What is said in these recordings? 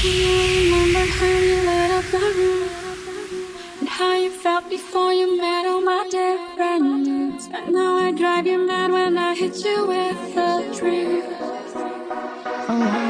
Do you remember how you lit up room? And how you felt before you met all my dear friends? But now I drive you mad when I hit you with the truth. Oh.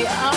All